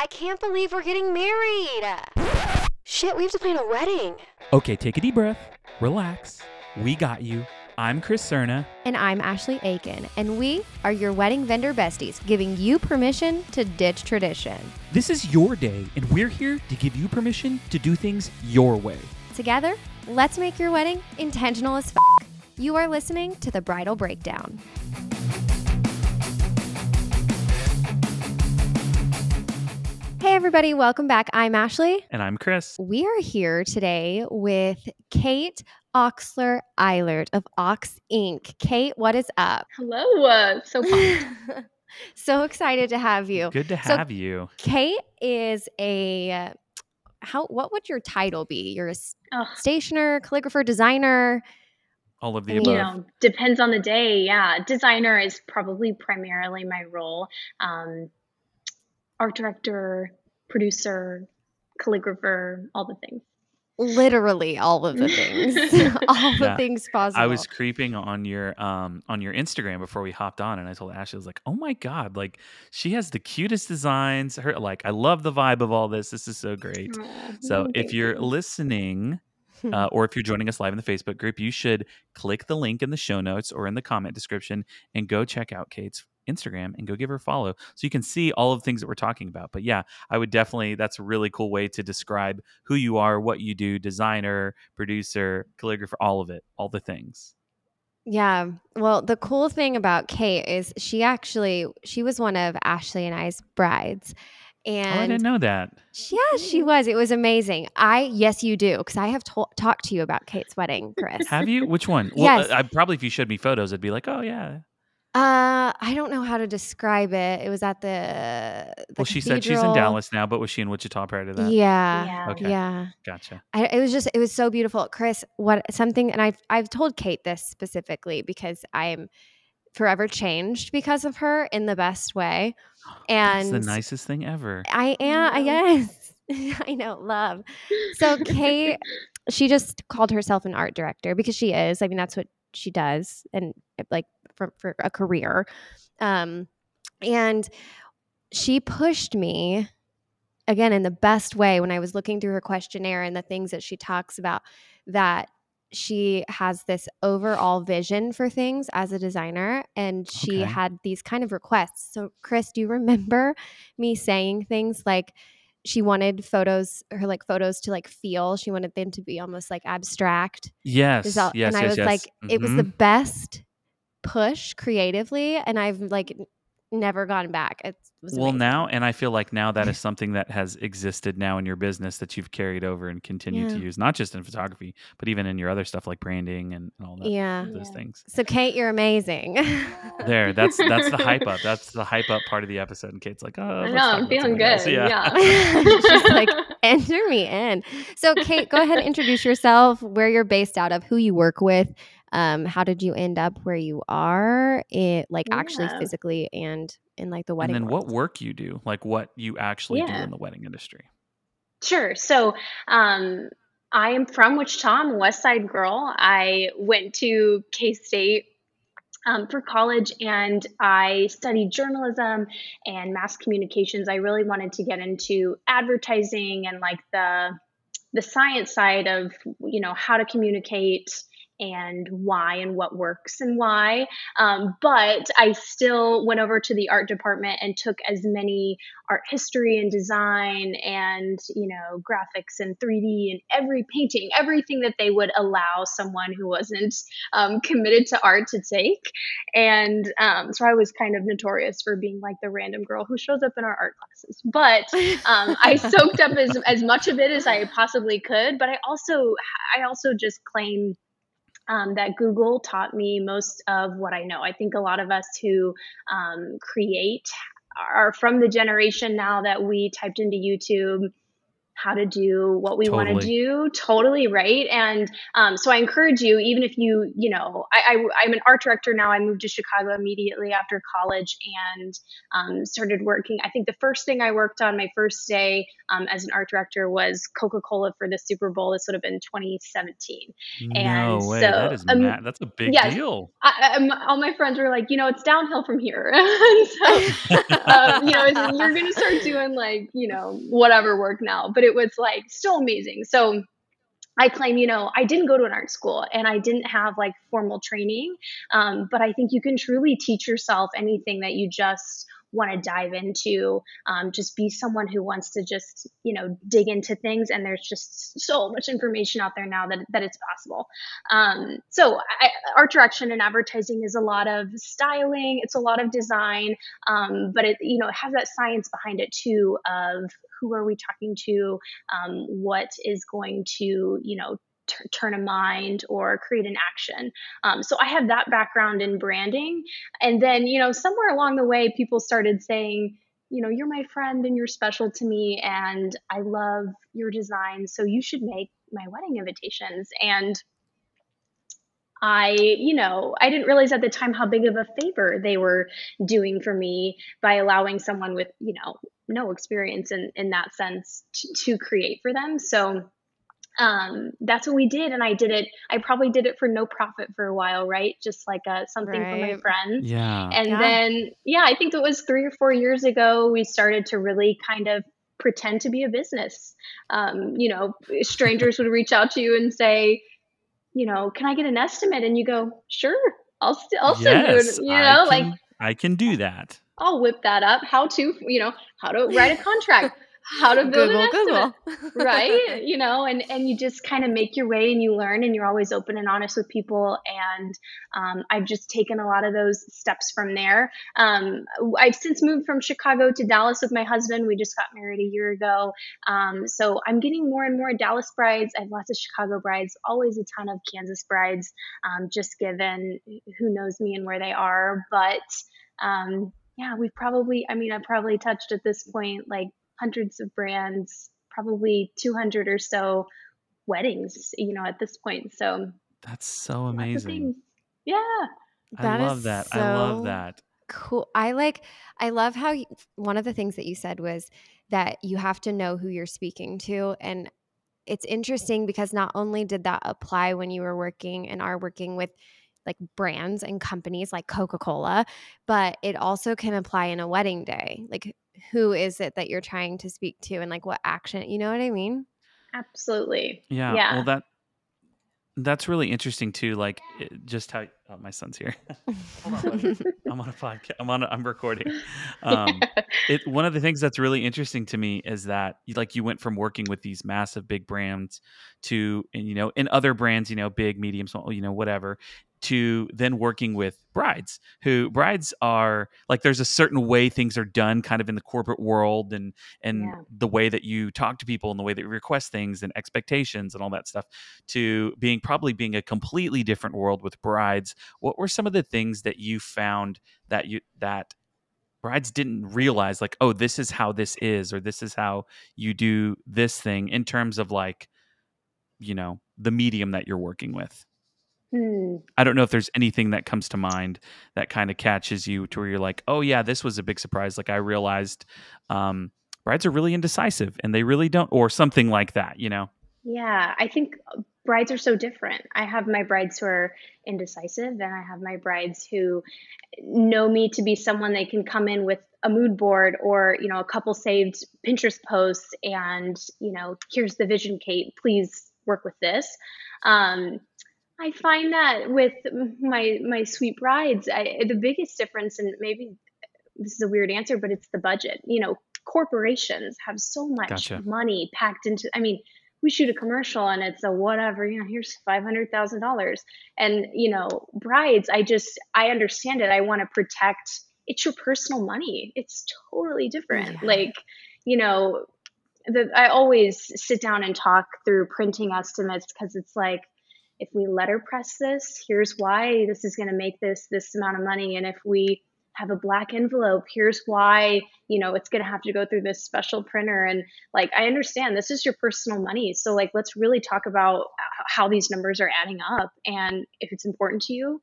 I can't believe we're getting married. Shit, we have to plan a wedding. Okay, take a deep breath, relax. We got you. I'm Chris Cerna. And I'm Ashley Aiken, and we are your wedding vendor besties, giving you permission to ditch tradition. This is your day, and we're here to give you permission to do things your way. Together, let's make your wedding intentional as f. You are listening to the Bridal Breakdown. Hey, everybody, welcome back. I'm Ashley. And I'm Chris. We are here today with Kate Oxler Eilert of Ox Ink. Kate, what is up? Hello. Uh, so so excited to have you. Good to So- have you. Kate is a uh, how what would your title be? You're a s- Ugh, stationer, calligrapher, designer. All of the I mean, above. you know, depends on the day. Yeah. Designer is probably primarily my role. Um, art director, producer, calligrapher, all the things. Literally all of the things. all the Yeah. things possible. I was creeping on your um on your Instagram before we hopped on, and I told Ashley, I was like, "Oh my god, like she has the cutest designs. Her like, I love the vibe of all this. This is so great." Aw, So if you're listening, uh, or if you're joining us live in the Facebook group, you should click the link in the show notes or in the comment description and go check out Kate's Instagram and go give her a follow so you can see all of the things that we're talking about. But yeah, I would definitely, that's a really cool way to describe who you are, what you do, designer, producer, calligrapher, all of it, all the things. Yeah. Well, the cool thing about Kate is she actually she was one of Ashley and I's brides. oh, I didn't know that. yeah, she was. It was amazing. I yes, you do because I have to- talked to you about Kate's wedding, Chris. Have you? Which one? Well, Yes. uh, I probably if you showed me photos, I'd be like, oh yeah. Uh, I don't know how to describe it. It was at the. the Well, she said she's in. Dallas now, but was she in Wichita prior to that? Yeah. Yeah. Okay. Yeah. Gotcha. I, it was just it was so beautiful chris what something and i've i've told kate this specifically because i am forever changed because of her in the best way That's and the nicest thing ever. i am i guess i know love so kate she just called herself an art director because she is i mean that's what she does and like for, for a career um and she pushed me again in the best way when I was looking through her questionnaire and the things that she talks about that she has this overall vision for things as a designer and she Okay. had these kind of requests. So Chris, do you remember me saying things like she wanted photos her like photos to like feel she wanted them to be almost like abstract Yes. All- yes. and I yes, was yes. like, it was the Mhm. best push creatively, and I've like never gone back. It was well amazing. now and i feel like now that is something that has existed now in your business that you've carried over and continue to use not just in photography but even in your other stuff like branding and, and all that yeah. those Yeah. things So Kate, you're amazing. there that's that's the hype up that's the hype up part of the episode and kate's like oh I know, I'm feeling something else." good. yeah, Yeah. She's like, enter me in. So Kate, go ahead and introduce yourself, where you're based out of, who you work with, um, how did you end up where you are, it like actually physically and in like the wedding and wedding. then what work you do like what you actually do in the wedding industry Sure. So, um, I am from Wichita. I'm a West Side girl. I went to K State um, for college and I studied journalism and mass communications. I really wanted to get into advertising and like the the science side of you know how to communicate and why and what works and why. Um, but I still went over to the art department and took as many art history and design and you know graphics and 3D and every painting, everything that they would allow someone who wasn't um, committed to art to take. And um, so I was kind of notorious for being like the random girl who shows up in our art classes. But um, I soaked up as, as much of it as I possibly could. But I also I also just claim um, that Google taught me most of what I know. I think a lot of us who um, create are from the generation now that we typed into YouTube how to do what we want to do totally right and um, so i encourage you even if you you know I, I i'm an art director now i moved to chicago immediately after college and um, started working i think the first thing i worked on my first day um, as an art director was coca-cola for the super bowl this would have been 2017 and No way. so That is um, mad. That's a big yes deal. I, I, all my friends were like, you know, it's downhill from here. so, um, you know, you're going to start doing like, you know, whatever work now. But it was like so amazing. So I claim, you know, I didn't go to an art school and I didn't have like formal training. Um, but I think you can truly teach yourself anything that you just want to dive into. Um, just be someone who wants to just, you know, dig into things. And there's just so much information out there now that, that it's possible. Um, so I, art direction and advertising is a lot of styling. It's a lot of design. Um, but it, you know, it has that science behind it too of who are we talking to? Um, what is going to, you know, t- turn a mind or create an action. Um, so I have that background in branding. And then, you know, somewhere along the way, people started saying, you know, you're my friend and you're special to me and I love your design. So you should make my wedding invitations. And I, you know, I didn't realize at the time how big of a favor they were doing for me by allowing someone with, you know, no experience in, in that sense to, to create for them. So um, that's what we did. And I did it, I probably did it for no profit for a while, right? Just like a, something for my friends. Yeah. And Yeah. then, yeah, I think it was three or four years ago, we started to really kind of pretend to be a business. Um, you know, strangers would reach out to you and say, you know, can I get an estimate? And you go, sure, I'll, st- I'll send you, yes. an, you I know, can, like I can do that. I'll whip that up. How to, you know, how to write a contract, how to build Google, an estimate Google. right? You know and and you just kind of make your way and you learn and you're always open and honest with people. And um, i've just taken a lot of those steps from there. Um, i've since moved from chicago to dallas with my husband. We just got married a year ago. Um, so i'm getting more and more dallas brides. I have lots of chicago brides always a ton of kansas brides um, just given who knows me and where they are. But um, yeah we've probably i mean i've probably touched at this point like hundreds of brands, probably 200 or so weddings, you know, at this point. So That's so amazing. things. Yeah. I love is that. I love that. Cool. I like, I love how you, one of the things that you said was that you have to know who you're speaking to. And it's interesting because not only did that apply when you were working and are working with like brands and companies like Coca Cola, but it also can apply in a wedding day. Like, who is it that you're trying to speak to and like what action, you know what I mean? Absolutely. Yeah. Yeah. Well, that that's really interesting too. Like it, just how oh, my son's here. On. I'm on a podcast. I'm on. A, I'm recording. Um, it one of the things that's really interesting to me is that you- like you went from working with these massive big brands to and you know in other brands you know big medium small you know whatever to then working with brides who brides are like there's a certain way things are done kind of in the corporate world and and Yeah. the way that you talk to people and the way that you request things and expectations and all that stuff to being probably being a completely different world with brides what were some of the things that you found that you that brides didn't realize like oh this is how this is or this is how you do this thing in terms of like you know the medium that you're working with Hmm. i don't know if there's anything that comes to mind that kind of catches you to where you're like oh yeah this was a big surprise like i realized um brides are really indecisive and they really don't or something like that you know Yeah, I think brides are so different. I have my brides who are indecisive, and I have my brides who know me to be someone they can come in with a mood board or you know a couple saved Pinterest posts, and you know here's the vision, Kate. Please work with this. Um, I find that with my my sweet brides, I, the biggest difference, and maybe this is a weird answer, but it's the budget. You know, corporations have so much Gotcha. money packed into. I mean, we shoot a commercial and it's a whatever. You know, here's five hundred thousand dollars, and you know, brides. I just I understand it. I want to protect. It's your personal money. It's totally different. Yeah. Like, you know, the, I always sit down and talk through printing estimates because it's like if we letterpress this, here's why this is going to make this this amount of money, and if we have a black envelope. Here's why, you know, it's going to have to go through this special printer. And like, I understand this is your personal money. So, like, let's really talk about how these numbers are adding up. And if it's important to you,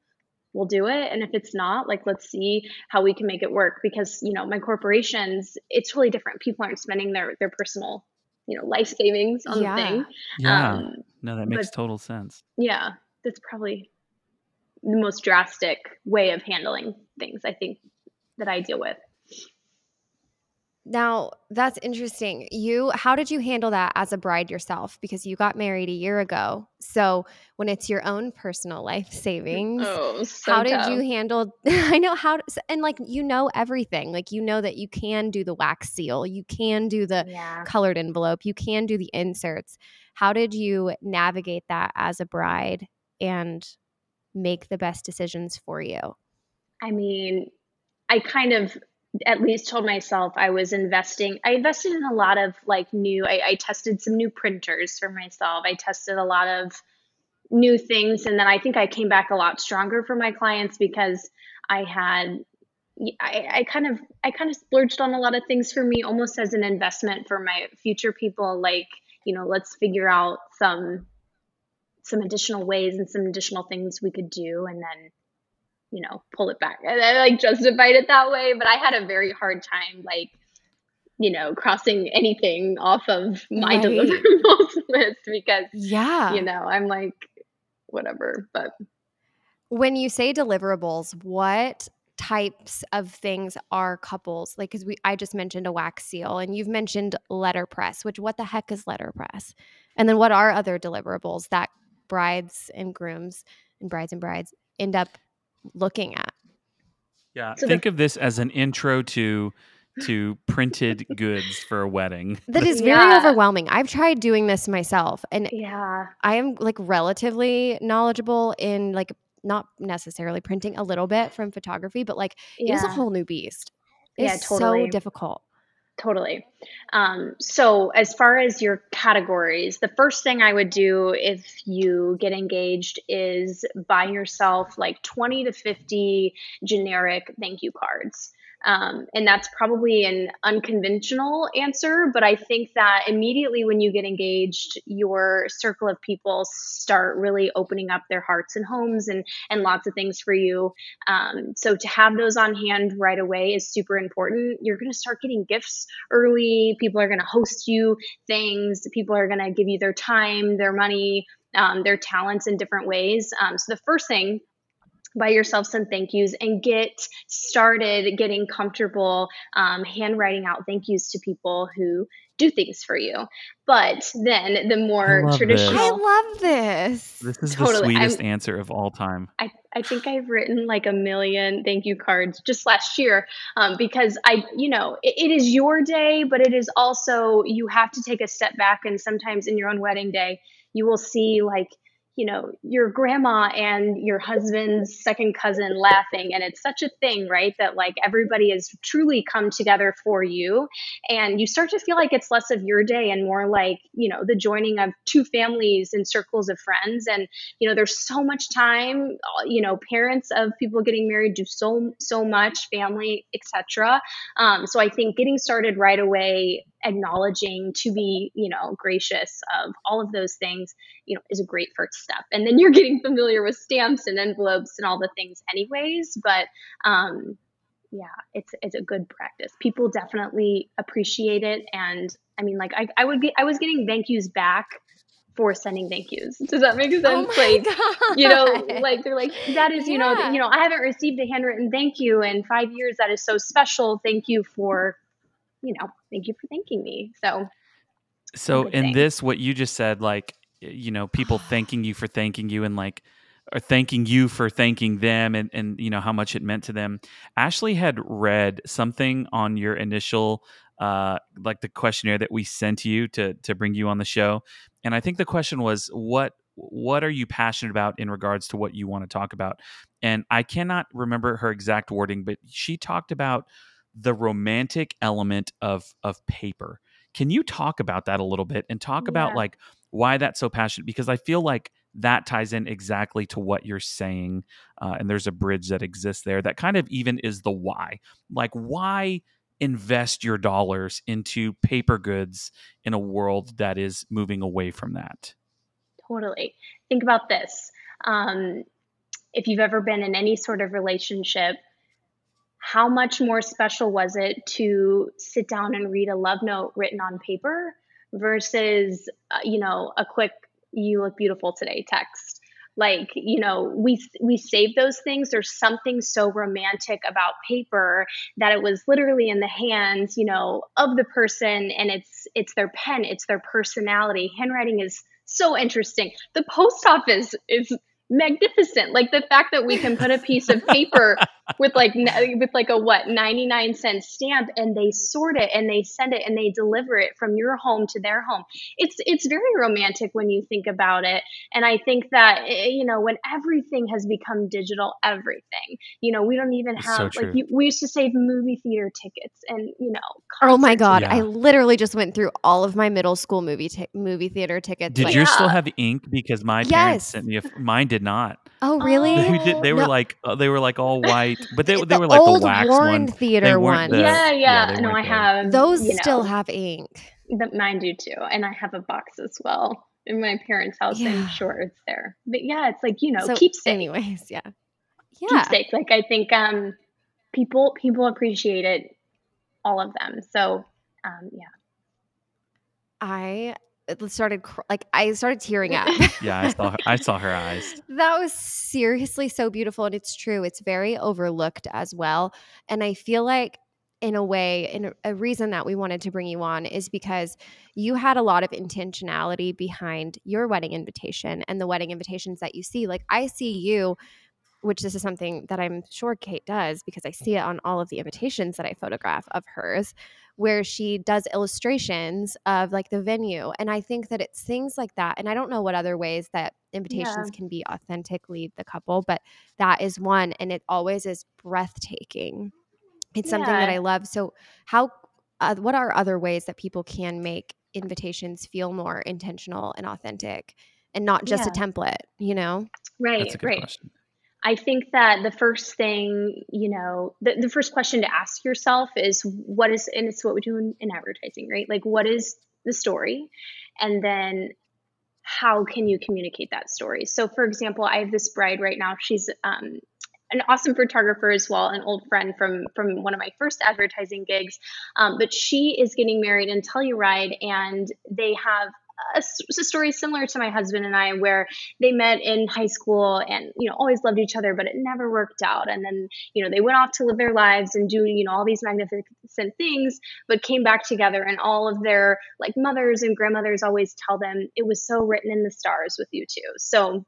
we'll do it. And if it's not, like, let's see how we can make it work. Because, you know, my corporations, it's really different. People aren't spending their, their personal, you know, life savings on Yeah. the thing. Yeah. Um, no, that makes but- total sense. yeah, that's probably the most drastic way of handling things I think that I deal with. Now, that's interesting. You how did you handle that as a bride yourself because you got married a year ago. So, when it's your own personal life savings, Oh, so how did you handle I know how and like you know everything. Like you know that you can do the wax seal, you can do the Yeah. colored envelope, you can do the inserts. How did you navigate that as a bride and make the best decisions for you? I mean, I kind of at least told myself I was investing. I invested in a lot of like new, I, I tested some new printers for myself. I tested a lot of new things. And then I think I came back a lot stronger for my clients because I had. I, I kind of I kind of splurged on a lot of things for me almost as an investment for my future people like you know let's figure out some some additional ways and some additional things we could do and then you know, pull it back. And I like justified it that way, but I had a very hard time like, you know, crossing anything off of my Right. deliverables list because, Yeah. you know, I'm like, whatever. But When you say deliverables, what types of things are couples like because we I just mentioned a wax seal and you've mentioned letterpress, which what the heck is letterpress? And then what are other deliverables that brides and grooms and brides and brides end up looking at? Yeah. So the- Think of this as an intro to to printed goods for a wedding. That is very Yeah. overwhelming. I've tried doing this myself and yeah, I am like relatively knowledgeable in like not necessarily printing a little bit from photography, but like it is a whole new beast. Yeah, It's totally. so difficult. Totally. Um, so, as far as your categories, the first thing I would do if you get engaged is buy yourself like 20 to 50 generic thank you cards. Um, and that's probably an unconventional answer, but I think that immediately when you get engaged, your circle of people start really opening up their hearts and homes and, and lots of things for you. Um, so to have those on hand right away is super important. You're going to start getting gifts early. People are going to host you things. People are going to give you their time, their money, um, their talents in different ways. Um, so the first thing buy yourself some thank yous and get started getting comfortable um, handwriting out thank yous to people who do things for you. But then the more love this. traditional. I love this. This is Totally. the I'm- sweetest answer of all time. I, I think I've written like a million thank you cards just last year um, because I, you know, it, it is your day, but it is also, you have to take a step back. And sometimes in your own wedding day, you will see like, you know, your grandma and your husband's second cousin laughing. And it's such a thing, right? That like everybody has truly come together for you. And you start to feel like it's less of your day and more like, you know, the joining of two families and circles of friends. And you know there's so much time uh, you know parents of people getting married do so so much family etc um, so i think getting started right away acknowledging to be you know gracious of all of those things you know is a great first step. And then you're getting familiar with stamps and envelopes and all the things anyways but um, yeah it's it's a good practice. People definitely appreciate it. And i mean like i, I would get i was getting thank yous back for sending thank yous. Does that make sense? Oh like God. you know like they're like that is you know you know i haven't received a handwritten thank you in five years. That is so special. Thank you for you know thank you for thanking me so So in thing. this, what you just said, like you know, people thanking you for thanking you, and like or thanking you for thanking them, and and you know how much it meant to them. Ashley had read something on your initial, uh, like the questionnaire that we sent you to to bring you on the show, and I think the question was what what are you passionate about in regards to what you want to talk about and i cannot remember her exact wording but she talked about the romantic element of of paper can you talk about that a little bit and talk about like why that's so passionate because i feel like that ties in exactly to what you're saying. Uh, and there's a bridge that exists there that kind of even is the why. Like, why invest your dollars into paper goods in a world that is moving away from that? Totally. Think about this. Um, if you've ever been in any sort of relationship, how much more special was it to sit down and read a love note written on paper versus, uh, you know, a quick "you look beautiful today" text? like you know we we save those things. There's something so romantic about paper that it was literally in the hands you know of the person and it's it's their pen it's their personality. Handwriting is so interesting. The post office is magnificent. Like the fact that we can put a piece of paper with like with like a what 99 cent stamp and they sort it and they send it and they deliver it from your home to their home it's it's very romantic when you think about it and i think that eh, you know when everything has become digital everything you know we don't even have so like you, we used to save movie theater tickets and you know oh my god yeah. i literally just went through all of my middle school movie t- movie theater tickets did like, yours yeah. still have ink because my yes. parents sent me a, mine did not oh really they, did, they were no. like uh, they were like all white but they, the they were like the wax Warren one. Theater one. The, yeah, yeah. yeah no, I have. Those you know, still have ink. The, mine do too, and I have a box as well in my parents' house. Yeah. I'm sure it's there. But yeah, it's like you know, so, keepsake. Anyways, yeah, yeah. Keepsake. Like I think um, people people appreciate it, all of them. So um, yeah. I started cr- like I started tearing up. yeah, I saw her, I saw her eyes. That was seriously so beautiful and it's true. It's very overlooked as well. And I feel like in a way in a reason that we wanted to bring you on is because you had a lot of intentionality behind your wedding invitation and the wedding invitations that you see. Like I see you which this is something that I'm sure Kate does because I see it on all of the invitations that I photograph of hers where she does illustrations of like the venue. And I think that it's things like that. And I don't know what other ways that invitations yeah. can be authentically the couple, but that is one. And it always is breathtaking. It's yeah. something that I love. So, how, uh, what are other ways that people can make invitations feel more intentional and authentic and not just yeah. a template, you know? Right, right. Question. I think that the first thing, you know, the, the first question to ask yourself is what is, and it's what we do in, in advertising, right? Like, what is the story? And then how can you communicate that story? So, for example, I have this bride right now. She's um, an awesome photographer as well, an old friend from from one of my first advertising gigs. Um, but she is getting married in Telluride, and they have a, a, story similar to my husband and I, where they met in high school and you know always loved each other, but it never worked out. And then you know they went off to live their lives and do you know all these magnificent things, but came back together. And all of their like mothers and grandmothers always tell them it was so written in the stars with you two. So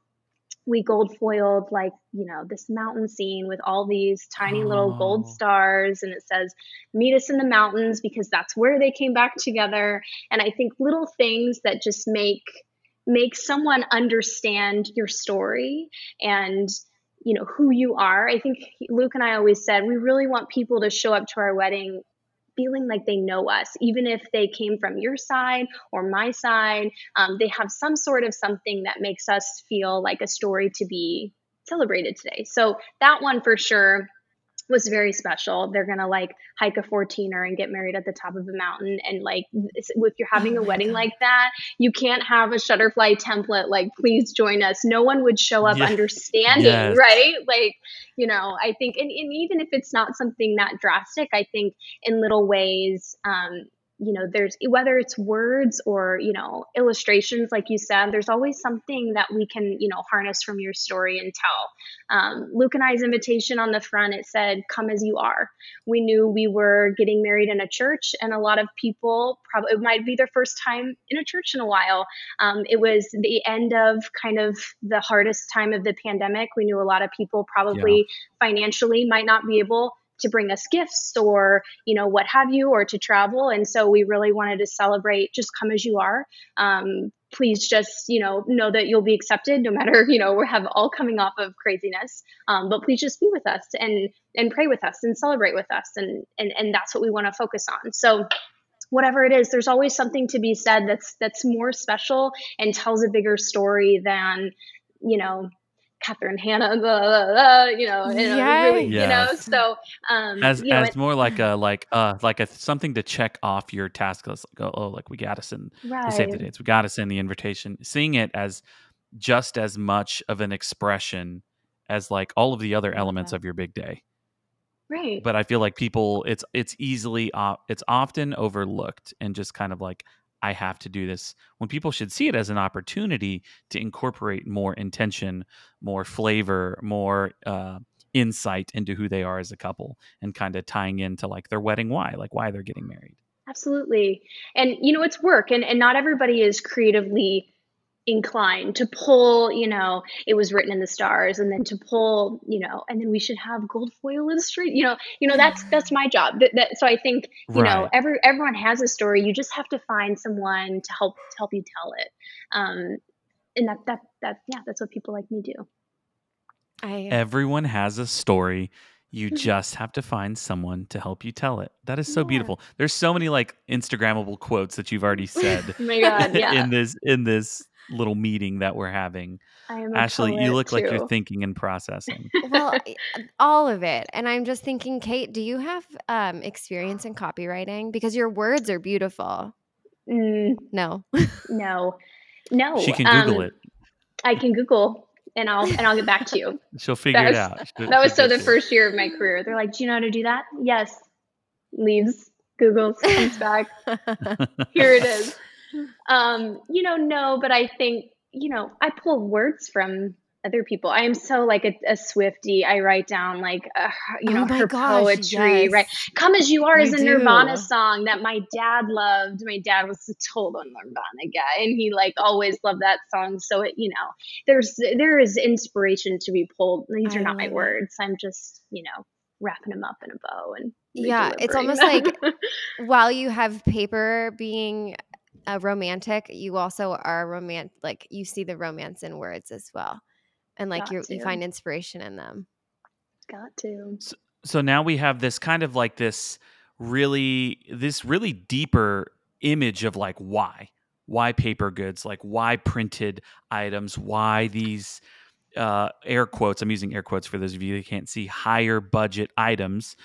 we gold foiled like you know this mountain scene with all these tiny oh. little gold oh. stars and it says meet us in the mountains because that's where they came back together and i think little things that just make make someone understand your story and you know who you are i think luke and i always said we really want people to show up to our wedding feeling like they know us, even if they came from your side or my side. Um, they have some sort of something that makes us feel like a story to be celebrated today. So that one for sure was very special. They're gonna like hike a 14er and get married at the top of a mountain. And like, if you're having oh a wedding God. like that, you can't have a Shutterfly template. Like, please join us. No one would show up understanding, yes. right? Like, you know, I think, and, and even if it's not something that drastic, I think in little ways, um, you know there's whether it's words or you know illustrations like you said there's always something that we can you know harness from your story and tell. Um, luke and i's invitation on the front it said come as you are. We knew we were getting married in a church and a lot of people probably it might be their first time in a church in a while. Um, it was the end of kind of the hardest time of the pandemic. We knew a lot of people probably yeah. financially might not be able to bring us gifts or you know what have you or to travel. And so we really wanted to celebrate just come as you are. Um, please just you know know that you'll be accepted no matter you know we have all coming off of craziness. Um, but please just be with us and and pray with us and celebrate with us and and, and that's what we want to focus on. So whatever it is there's always something to be said that's that's more special and tells a bigger story than you know, Catherine Hannah, blah, blah, blah, you know, you know, really, you know, so um, as you know, as it- more like a like uh like a something to check off your task list like oh, oh like we gotta send the save the dates we gotta send the invitation seeing it as just as much of an expression as like all of the other elements Yeah. of your big day. Right, but i feel like people it's it's easily uh, it's often overlooked and just kind of like i have to do this when people should see it as an opportunity to incorporate more intention more flavor more uh insight into who they are as a couple and kind of tying into like their wedding why like why they're getting married absolutely. And you know, it's work, and and not everybody is creatively inclined to pull, you know, it was written in the stars, and then to pull, you know, and then we should have gold foil illustrate, you know, you know, that's that's my job. That, that so I think you know every everyone has a story. You just have to find someone to help to help you tell it. Um, and that that that yeah, that's what people like me do. I Everyone has a story. You Mhm. just have to find someone to help you tell it. That is so Yeah. beautiful. There's so many like Instagrammable quotes that you've already said Oh my God, yeah. in this in this little meeting that we're having. I am Ashley, you poet, look like you're thinking and processing. well, all of it. And I'm just thinking, Kate, do you have um, experience in copywriting? Because your words are beautiful. Mm, No. no, no. She can Google um, it. I can Google and I'll and I'll get back to you. She'll figure that it out. She'll- That was so the you. first year of my career. They're like, "Do you know how to do that?" Yes. Leaves, Googles, comes back. Here it is. Um, you know, no, but I think you know, I pull words from other people. I am so like a, a Swifty. I write down like uh, you know oh her gosh, poetry, yes. right? "Come as You Are" You is a Nirvana do. song that my dad loved. My dad was a total Nirvana guy, and he like always loved that song. So it, you know, there's there is inspiration to be pulled. These I are not my it. words. I'm just you know wrapping them up in a bow and Yeah, it's almost like While you have paper being a romantic, you also are romantic. Like you see the romance in words as well. And like Got you you find inspiration in them. got to. so now we have this kind of like this really this really deeper image of like why why paper goods like why printed items why these uh air quotes i'm using air quotes for those of you that can't see higher budget items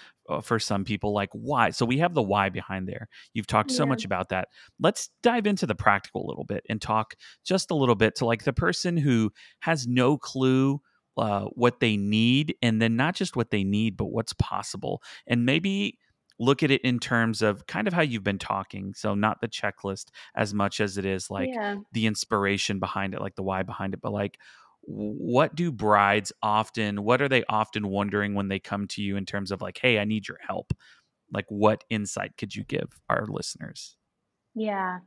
for some people like why? So we have the why behind there. You've talked so much about that. Let's dive into the practical a little bit and talk just a little bit to like the person who has no clue uh, what they need and then not just what they need but what's possible and maybe look at it in terms of kind of how you've been talking so not the checklist as much as it is like yeah. the inspiration behind it like the why behind it but like what do brides often what are they often wondering when they come to you in terms of like hey i need your help like what insight could you give our listeners Yeah.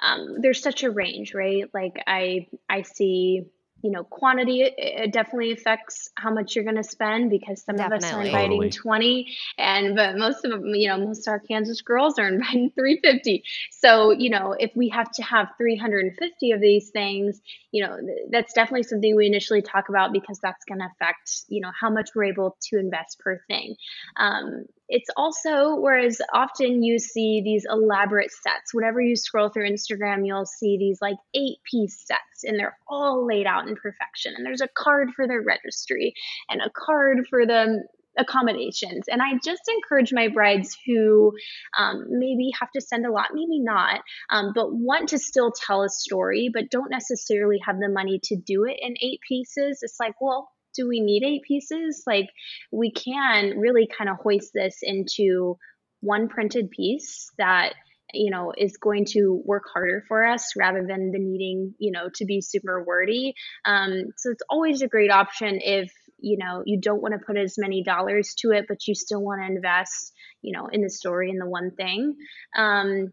Um, there's such a range, right? Like I I see, you know, quantity it, it definitely affects how much you're going to spend because some of us are inviting Totally. 20 and but most of them, you know, most of our Kansas girls are inviting 350. So, you know, if we have to have 350 of these things, you know, that's definitely something we initially talk about because that's going to affect, you know, how much we're able to invest per thing. Um, it's also whereas often you see these elaborate sets whenever you scroll through instagram you'll see these like eight piece sets and they're all laid out in perfection and there's a card for the registry and a card for the accommodations and i just encourage my brides who um, maybe have to send a lot maybe not um, but want to still tell a story but don't necessarily have the money to do it in eight pieces it's like well do we need eight pieces? Like we can really kind of hoist this into one printed piece that you know is going to work harder for us rather than the needing you know to be super wordy. Um, so it's always a great option if you know you don't want to put as many dollars to it but you still want to invest you know in the story in the one thing. Um,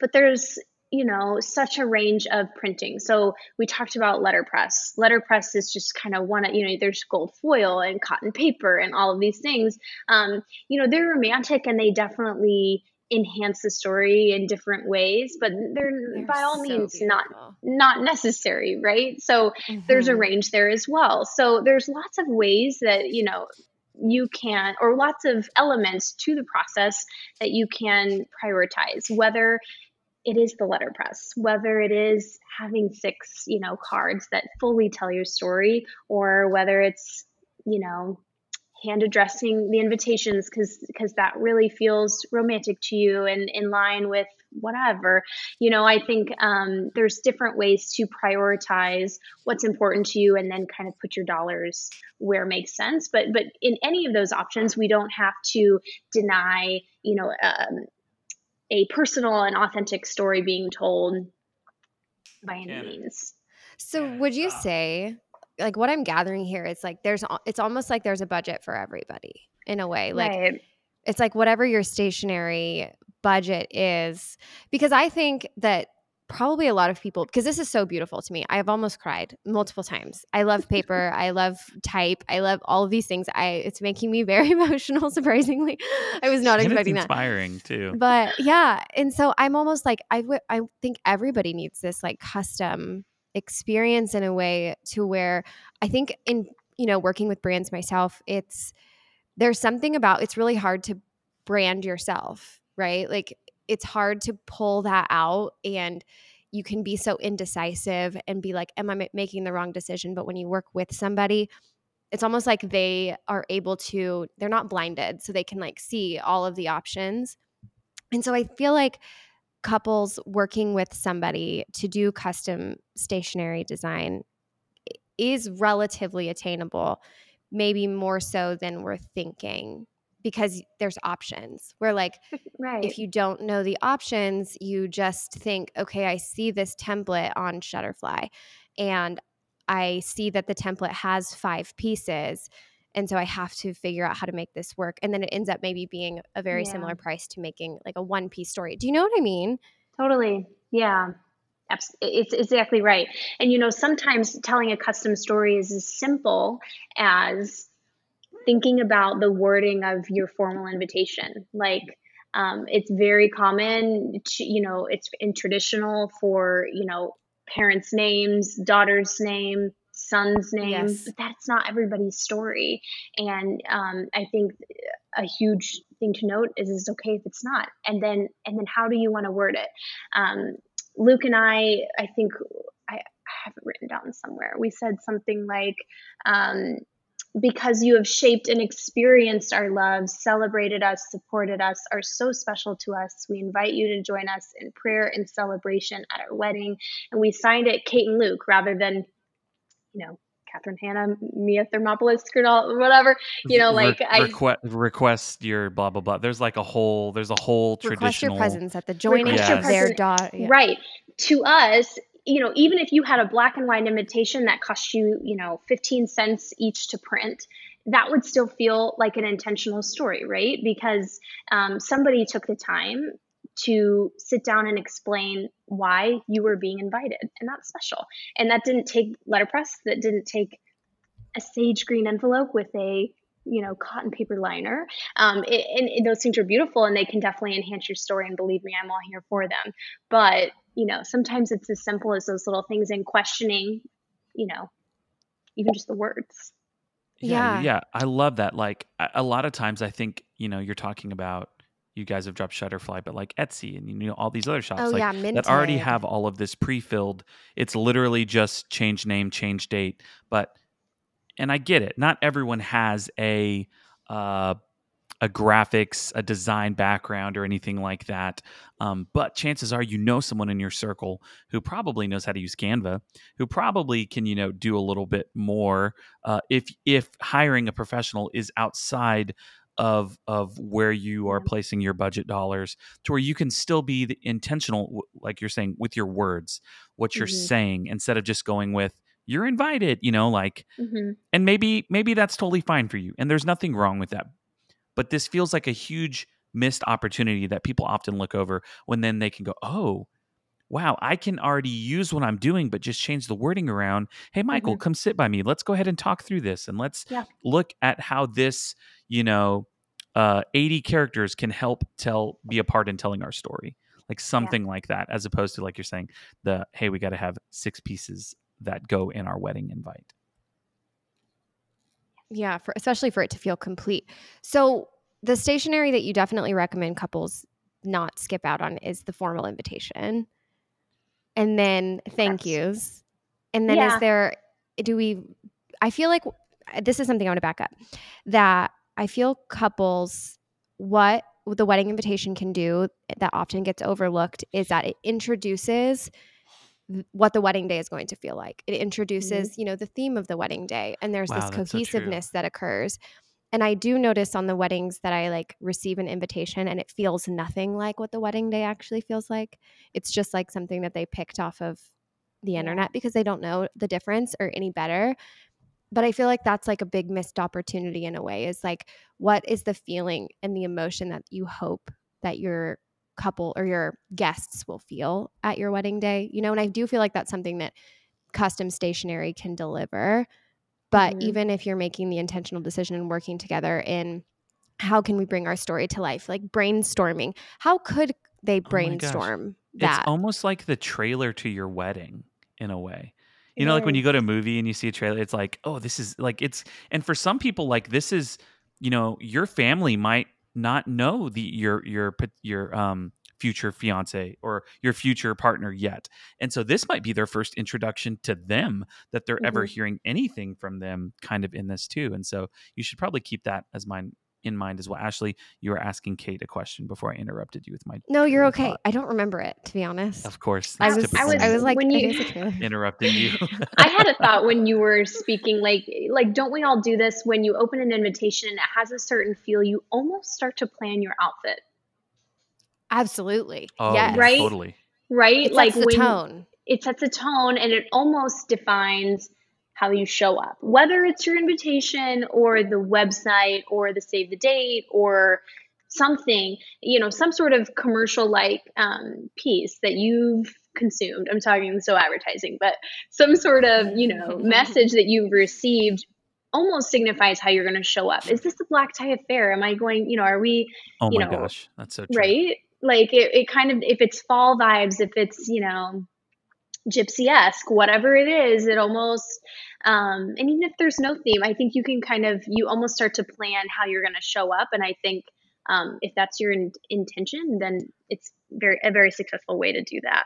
but there's you know such a range of printing. So we talked about letterpress. Letterpress is just kind of one of you know there's gold foil and cotton paper and all of these things. Um, you know they're romantic and they definitely enhance the story in different ways but they're, They're by all so means not beautiful. not necessary right? So there's a Mhm. range there as well. So there's lots of ways that you know you can or lots of elements to the process that you can prioritize whether it is the letterpress whether it is having six you know cards that fully tell your story or whether it's you know hand addressing the invitations because because that really feels romantic to you and in line with whatever. You know i think um, there's different ways to prioritize what's important to you and then kind of put your dollars where makes sense. But but in any of those options we don't have to deny you know um, a personal and authentic story being told by any Yeah. means So Yeah, would you uh, say like what I'm gathering here is like there's it's almost like there's a budget for everybody in a way. Like right it's like whatever your stationary budget is because I think that probably a lot of people because this is so beautiful to me. I've almost cried multiple times. I love paper, I love type, I love all of these things. I it's making me very emotional surprisingly. I was not and it's expecting that inspiring too. but yeah and so i'm almost like I w- I think everybody needs this like custom experience in a way to where i think in you know working with brands myself it's there's something about it's really hard to brand yourself right like it's hard to pull that out and you can be so indecisive and be like am i making the wrong decision? But when you work with somebody it's almost like they are able to they're not blinded so they can like see all of the options. And so I feel like couples working with somebody to do custom stationery design is relatively attainable, maybe more so than we're thinking because there's options. Where like right if you don't know the options, you just think, okay, I see this template on Shutterfly and I see that the template has five pieces. And so I have to figure out how to make this work. And then it ends up maybe being a very Yeah. similar price to making like a one piece story. Do you know what I mean? Totally. Yeah. It's exactly right. And you know, sometimes telling a custom story is as simple as thinking about the wording of your formal invitation. Like, um, it's very common to, you know, it's in traditional for, you know, parents' names, daughter's name, son's name, Yes. but that's not everybody's story. And um, I think a huge thing to note is it's okay if it's not. And then, and then how do you want to word it? Um, Luke and I, I think I, I have it written down somewhere. We said something like, um, because you have shaped and experienced our love, celebrated us, supported us, are so special to us. We invite you to join us in prayer and celebration at our wedding. And we signed it Kate and Luke rather than, you know, Catherine Hannah, Mia Thermopolis, Skrinal, whatever. You know, like I, request request your blah blah blah. There's like a whole there's a whole Request your traditional presence at the joining Request your of their presence. daughter. Yeah. Right. To us, you know, even if you had a black and white invitation that cost you, you know, 15 cents each to print, that would still feel like an intentional story, right? Because um, somebody took the time to sit down and explain why you were being invited. And that's special. And that didn't take letterpress, that didn't take a sage green envelope with a you know cotton paper liner um, it, and, and those things are beautiful and they can definitely enhance your story and believe me i'm all here for them but you know sometimes it's as simple as those little things and questioning you know even just the words Yeah. yeah, yeah. I love that. Like a a lot of times, I think you know you're talking about you guys have dropped Shutterfly, but like Etsy and you know all these other shops Oh like yeah, that already have all of this pre-filled. It's literally just change name, change date. But and I get it. Not everyone has a uh, a graphics, a design background, or anything like that. Um, but chances are, you know someone in your circle who probably knows how to use Canva, who probably can, you know, do a little bit more. Uh, if if hiring a professional is outside of of where you are placing your budget dollars, to where you can still be the intentional, like you're saying, with your words, what you're Mhm. saying, instead of just going with "you're invited," you know, like hmm and maybe maybe that's totally fine for you and there's nothing wrong with that but this feels like a huge missed opportunity that people often look over when then they can go oh wow i can already use what i'm doing but just change the wording around. Hey michael come sit by me. Let's go ahead and talk through this and let's Yeah. look at how this you know uh 80 characters can help tell be a part in telling our story like something like that as opposed to like you're saying the hey we got to have six pieces that go in our wedding invite Yeah, for especially for it to feel complete. So the stationery that you definitely recommend couples not skip out on is the formal invitation. And then thank yous. And then Yeah. is there do we I feel like uh, this is something I want to back up. That I feel couples what the wedding invitation can do that often gets overlooked is that it introduces th- what the wedding day is going to feel like. It mm-hmm. introduces, you know, the theme of the wedding day and there's Wow, this that's so cohesiveness that occurs. And I do notice on the weddings that I like receive an invitation and it feels nothing like what the wedding day actually feels like. It's just like something that they picked off of the internet because they don't know the difference or any better. But I feel like that's like a big missed opportunity in a way is like, what is the feeling and the emotion that you hope that your couple or your guests will feel at your wedding day? You know, and I do feel like that's something that custom stationery can deliver. But Mhm. even if you're making the intentional decision and working together in how can we bring our story to life, like brainstorming, how could they Oh brainstorm that? It's almost like the trailer to your wedding in a way. You know, like when you go to a movie and you see a trailer, it's like, oh, this is like it's and for some people, like this is, you know, your family might not know the your your your um future fiance or your future partner yet. And so this might be their first introduction to them that they're ever Mhm. hearing anything from them kind of in this too. And so you should probably keep that as mind in mind as well. Ashley, you were asking Kate a question before I interrupted you with my no, you're okay. thought. I don't remember it, to be honest. Of course, I was, I was- I was like, when you- think it's a trailer. interrupting you. I had a thought when you were speaking, like, like don't we all do this when you open an invitation and it has a certain feel? You almost start to plan your outfit, Absolutely. Oh, yes. Right? Totally. right? It like the when tone. it sets a tone and it almost defines how you show up, whether it's your invitation or the website or the save the date or something, you know, some sort of commercial like um, piece that you've consumed. I'm talking so advertising, but some sort of, you know, message that you've received almost signifies how you're going to show up. Is this a black tie affair? Am I going, you know, are we Oh You my know, gosh, that's so true. right? Like it, it kind of if it's fall vibes, if it's you know gypsy esque, whatever it is, it almost um, and even if there's no theme, I think you can kind of you almost start to plan how you're going to show up, and I think um, if that's your in- intention, then it's very a very successful way to do that.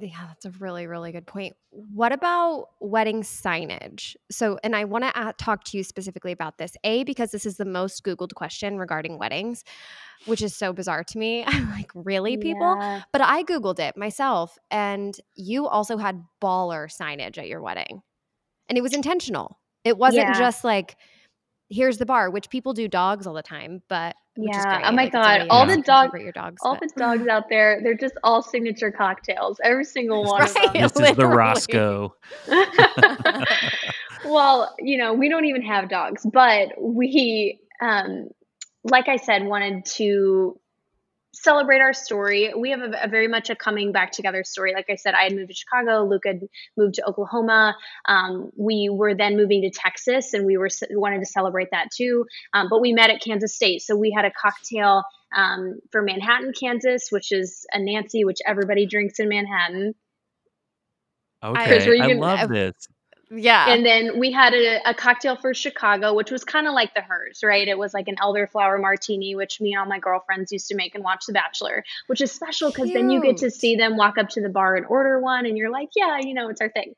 Yeah, that's a really, really good point. What about wedding signage? So, and I want to talk to you specifically about this. A, because this is the most Googled question regarding weddings, which is so bizarre to me. I'm like, really, people? Yeah. But I Googled it myself, and you also had baller signage at your wedding. And it was intentional. It wasn't Yeah. just like, here's the bar, which people do dogs all the time, but which is Yeah. great. Oh my Like, it's God. All the dog- your dogs. All but- the dogs out there, they're just all signature cocktails. Every single one of Right. them. This is the Literally. Roscoe. well, you know, we don't even have dogs, but we, um, like I said, wanted to celebrate our story. We have a, a very much a coming back together story. Like I said, I had moved to Chicago. Luke had moved to Oklahoma. Um, we were then moving to Texas, and we were wanted to celebrate that too. Um, but we met at Kansas State, so we had a cocktail um, for Manhattan, Kansas, which is a Nancy, which everybody drinks in Manhattan. Okay, were you I gonna- love this. Yeah. And then we had a, a cocktail for Chicago, which was kind of like the hers, right? It was like an elderflower martini, which me and all my girlfriends used to make and watch The Bachelor, which is special because then you get to see them walk up to the bar and order one, and you're like, yeah, you know, it's our thing.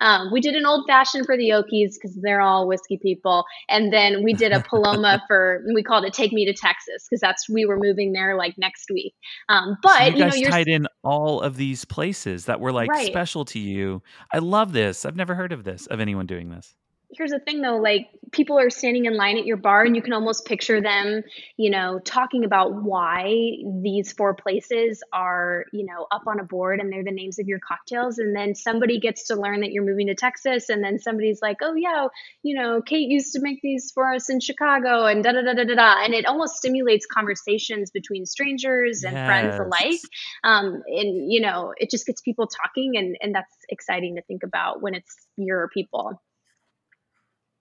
Um, we did an old fashioned for the Okies because they're all whiskey people, and then we did a Paloma for we called it Take Me to Texas because that's we were moving there like next week. Um, but so you you, know, guys tied in all of these places that were like Right. special to you. I love this. I've never heard of this, of anyone doing this. Here's the thing though like people are standing in line at your bar and you can almost picture them you know talking about why these four places are you know up on a board and they're the names of your cocktails. And then somebody gets to learn that you're moving to texas and then somebody's like oh yeah you know kate used to make these for us in chicago and da da da da da da. And it almost stimulates conversations between strangers and friends alike. Um, and you know it just gets people talking and and that's exciting to think about when it's your people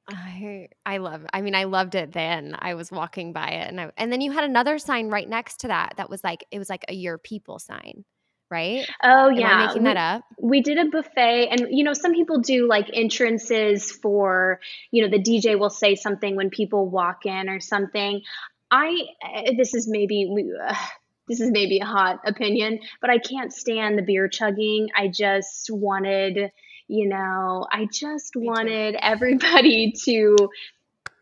I I love. I mean, I loved it then. I was walking by it, and I, and then you had another sign right next to that that was like it was like a your people sign, right? oh Am yeah I making we- that up? we did a buffet and you know some people do like entrances for you know the dj will say something when people walk in or something I uh, this is maybe we. Uh, this is maybe a hot opinion, but I can't stand the beer chugging. I just wanted, you know, I just Me too. wanted everybody to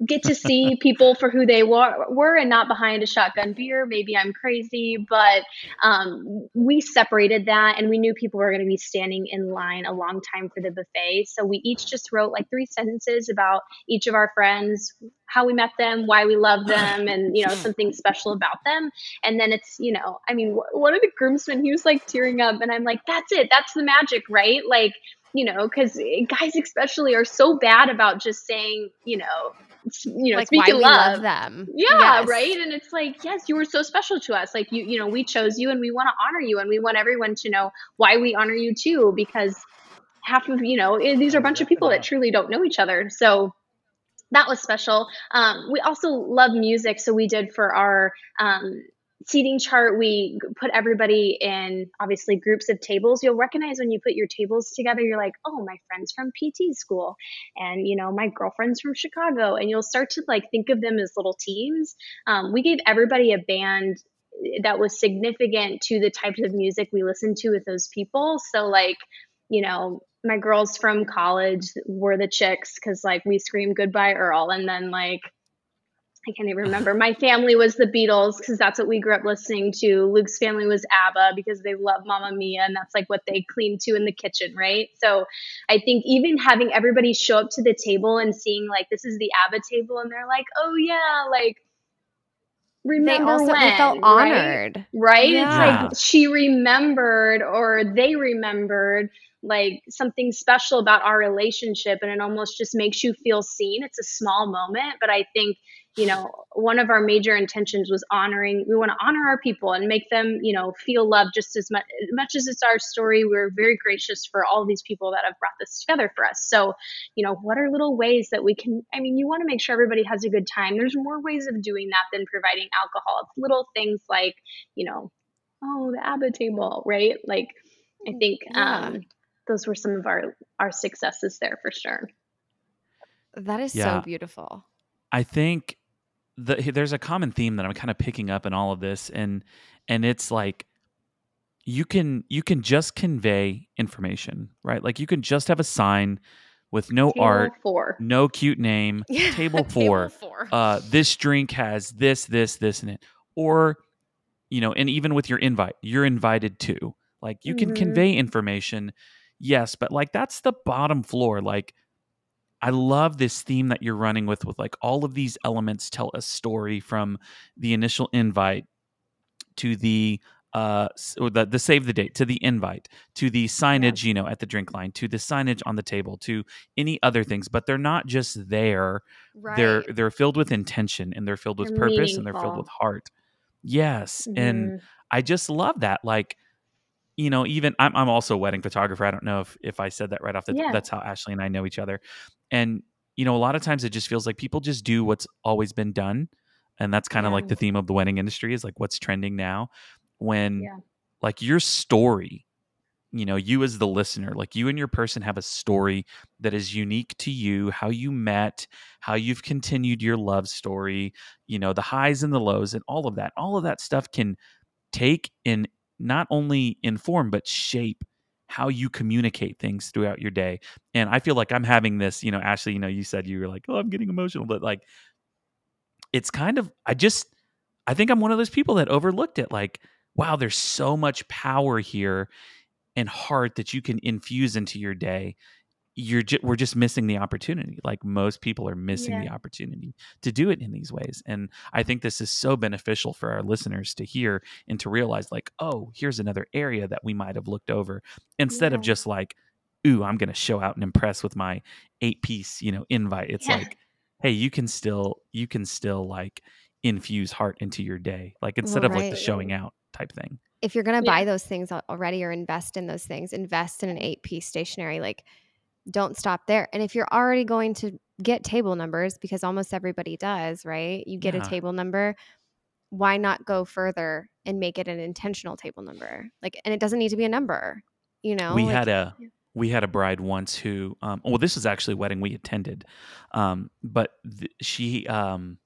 get to see people for who they were, were and not behind a shotgun beer. Maybe I'm crazy, but um, we separated that and we knew people were going to be standing in line a long time for the buffet. So we each just wrote like three sentences about each of our friends, how we met them, why we love them, and you know something special about them. And then it's you know, I mean, one of the groomsmen he was like tearing up, and I'm like, that's it, that's the magic, right? Like you know, because guys especially are so bad about just saying, you know, you know, like speaking we love. love them. Yeah, Yes. right. And it's like, yes, you were so special to us. Like you, you know, we chose you and we want to honor you and we want everyone to know why we honor you too, because half of, you know, eh, these are a bunch of people that truly don't know each other. So that was special. Um, we also love music. So we did for our, um, seating chart we put everybody in obviously groups of tables. You'll recognize when you put your tables together you're like oh my friends from pt school and you know my girlfriend's from chicago. And you'll start to like think of them as little teams. Um, we gave everybody a band that was significant to the types of music we listened to with those people. So like you know my girls from college were the chicks because like we screamed goodbye earl and then like I can't even remember. My family was the Beatles because that's what we grew up listening to. Luke's family was ABBA because they love Mamma Mia and that's like what they clean to in the kitchen, right? So I think even having everybody show up to the table and seeing like this is the ABBA table and they're like, oh yeah, like They remember also when, they felt right? honored. right? Yeah. It's like she remembered or they remembered like something special about our relationship and it almost just makes you feel seen. It's a small moment, but I think, you know, one of our major intentions was honoring we want to honor our people and make them, you know, feel loved just as much much as it's our story. We're very gracious for all these people that have brought this together for us. So, you know, what are little ways that we can I mean, you want to make sure everybody has a good time. There's more ways of doing that than providing alcohol. It's little things like, you know, oh, the ABBA table, right? Like I think Yeah. um those were some of our our successes there for sure. That is Yeah. so beautiful. I think the, there's a common theme that I'm kind of picking up in all of this, and and it's like you can you can just convey information, right? Like you can just have a sign with no Table art, four. no cute name, table four. four. uh, this drink has this, this, this in it, or you know, and even with your invite, you're invited to. Like you can Mhm. convey information, yes, but like that's the bottom floor. Like I love this theme that you're running with, with like all of these elements tell a story from the initial invite to the uh or the, the save the date to the invite to the signage you know at the drink line to the signage on the table to any other things but they're not just there right. they're they're filled with intention and they're filled with They're purpose and they're filled with heart yes and Mhm. i just love that like you know even i'm, I'm also a wedding photographer i don't know if if i said that right off the Yeah. that's how ashley and i know each other and you know a lot of times it just feels like people just do what's always been done and that's kind of like the theme of the wedding industry is like what's trending now when Yeah. like your story you know you as the listener like you and your person have a story that is unique to you how you met how you've continued your love story you know the highs and the lows and all of that all of that stuff can take and not only inform but shape how you communicate things throughout your day. And i feel like i'm having this you know ashley you know you said you were like oh i'm getting emotional but like it's kind of i just i think i'm one of those people that overlooked it like wow there's so much power here and heart that you can infuse into your day you're ju- we're just missing the opportunity like most people are missing the opportunity to do it in these ways and i think this is so beneficial for our listeners to hear and to realize like oh here's another area that we might have looked over instead of just like ooh i'm going to show out and impress with my eight piece you know invite it's Yeah. like hey you can still you can still like infuse heart into your day like instead of like the showing out type thing if you're gonna Yeah. buy those things already or invest in those things, invest in an eight piece stationery. Like, don't stop there. And if you're already going to get table numbers, because almost everybody does, right? You get Yeah. a table number. Why not go further and make it an intentional table number? Like, and it doesn't need to be a number. You know, we like, had a Yeah. we had a bride once who um well this is actually a wedding we attended um but th- she um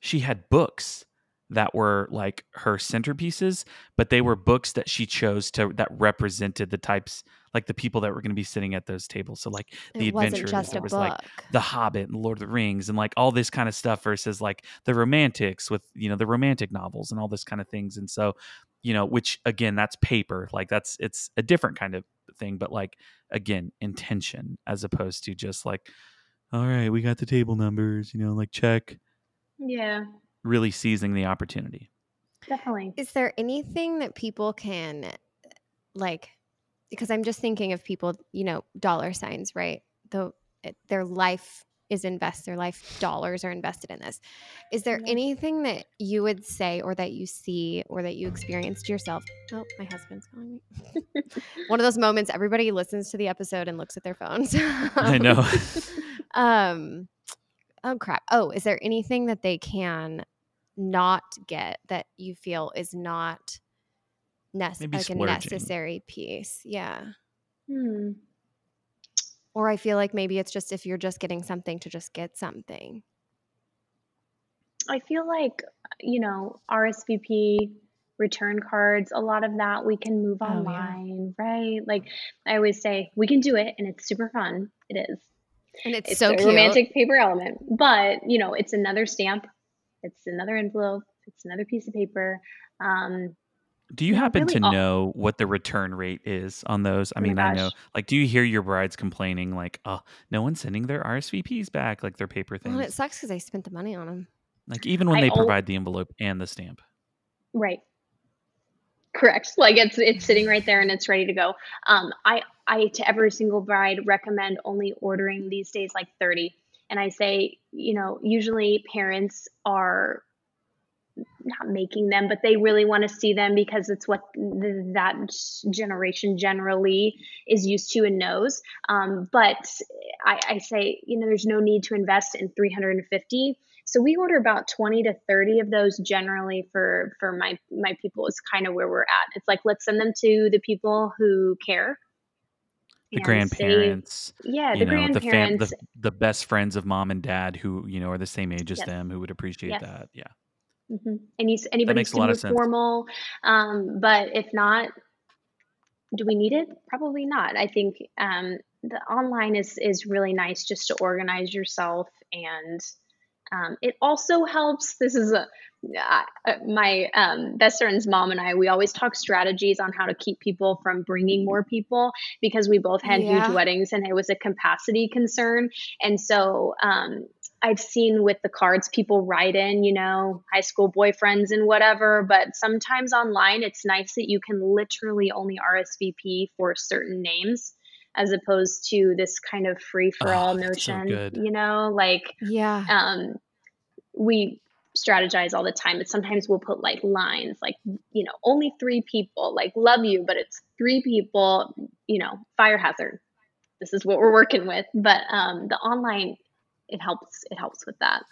she had books that were like her centerpieces, but they were books that she chose to that represented the types like the people that were going to be sitting at those tables. So like the it wasn't adventurers, just a there was book. like the Hobbit and Lord of the Rings and like all this kind of stuff versus like the romantics with you know the romantic novels and all this kind of things. And so, you know, which again, that's paper. Like that's it's a different kind of thing, but like again, intention as opposed to just like, all right, we got the table numbers, you know, like check. Yeah, Really seizing the opportunity. definitely. Is there anything that people can like because I'm just thinking of people, you know, dollar signs, right? The their life is invest their life dollars are invested in this. Is there anything that you would say or that you see or that you experienced yourself? Oh, my husband's calling me. One of those moments everybody listens to the episode and looks at their phones. I know. um oh crap. Oh, is there anything that they can not get that you feel is not nece- Maybe like a necessary piece? Yeah. Hmm. Or I feel like maybe it's just if you're just getting something to just get something. I feel like, you know, RSVP, return cards, a lot of that we can move Oh, yeah. online, right? Like I always say, we can do it and it's super fun. It is. And it's, It's so a cute. romantic paper element, but you know, it's another stamp, it's another envelope, it's another piece of paper. Um, Do you happen really to all- know what the return rate is on those? I Oh mean, I know. Like, do you hear your brides complaining, like, "Oh, no one's sending their RSVPs back, like their paper Well, and it sucks because I spent the money on them. Like, even when I they al- provide the envelope and the stamp. Right. Correct. Like it's it's sitting right there and it's ready to go. Um, I I to every single bride recommend only ordering these days like 30. And I say, you know, usually parents are not making them, but they really want to see them because it's what th- that generation generally is used to and knows. Um, but I, I say, you know, there's no need to invest in 350. So we order about 20 to 30 of those generally for for my my people is kind of where we're at. It's like let's send them to the people who care. The and grandparents, save- yeah, the know, the fam, grandparents. the, the best friends of mom and dad who you know are the same age as Yes. them, who would appreciate Yes. that. Yeah, hmm Any anybody makes a lot super formal, um, but if not, do we need it? Probably not. I think um, the online is is really nice just to organize yourself, and um, it also helps. This is a uh, my um, best friend's mom and I. We always talk strategies on how to keep people from bringing more people because we both had Yeah. huge weddings and it was a capacity concern, and so. Um, I've seen with the cards people write in, you know, high school boyfriends and whatever, but sometimes online it's nice that you can literally only RSVP for certain names as opposed to this kind of free for all Oh, that's so notion, you know, like Yeah. um we strategize all the time but sometimes we'll put like lines like you know only three people like love you but it's three people you know fire hazard. This is what we're working with. But um the online it helps it helps with that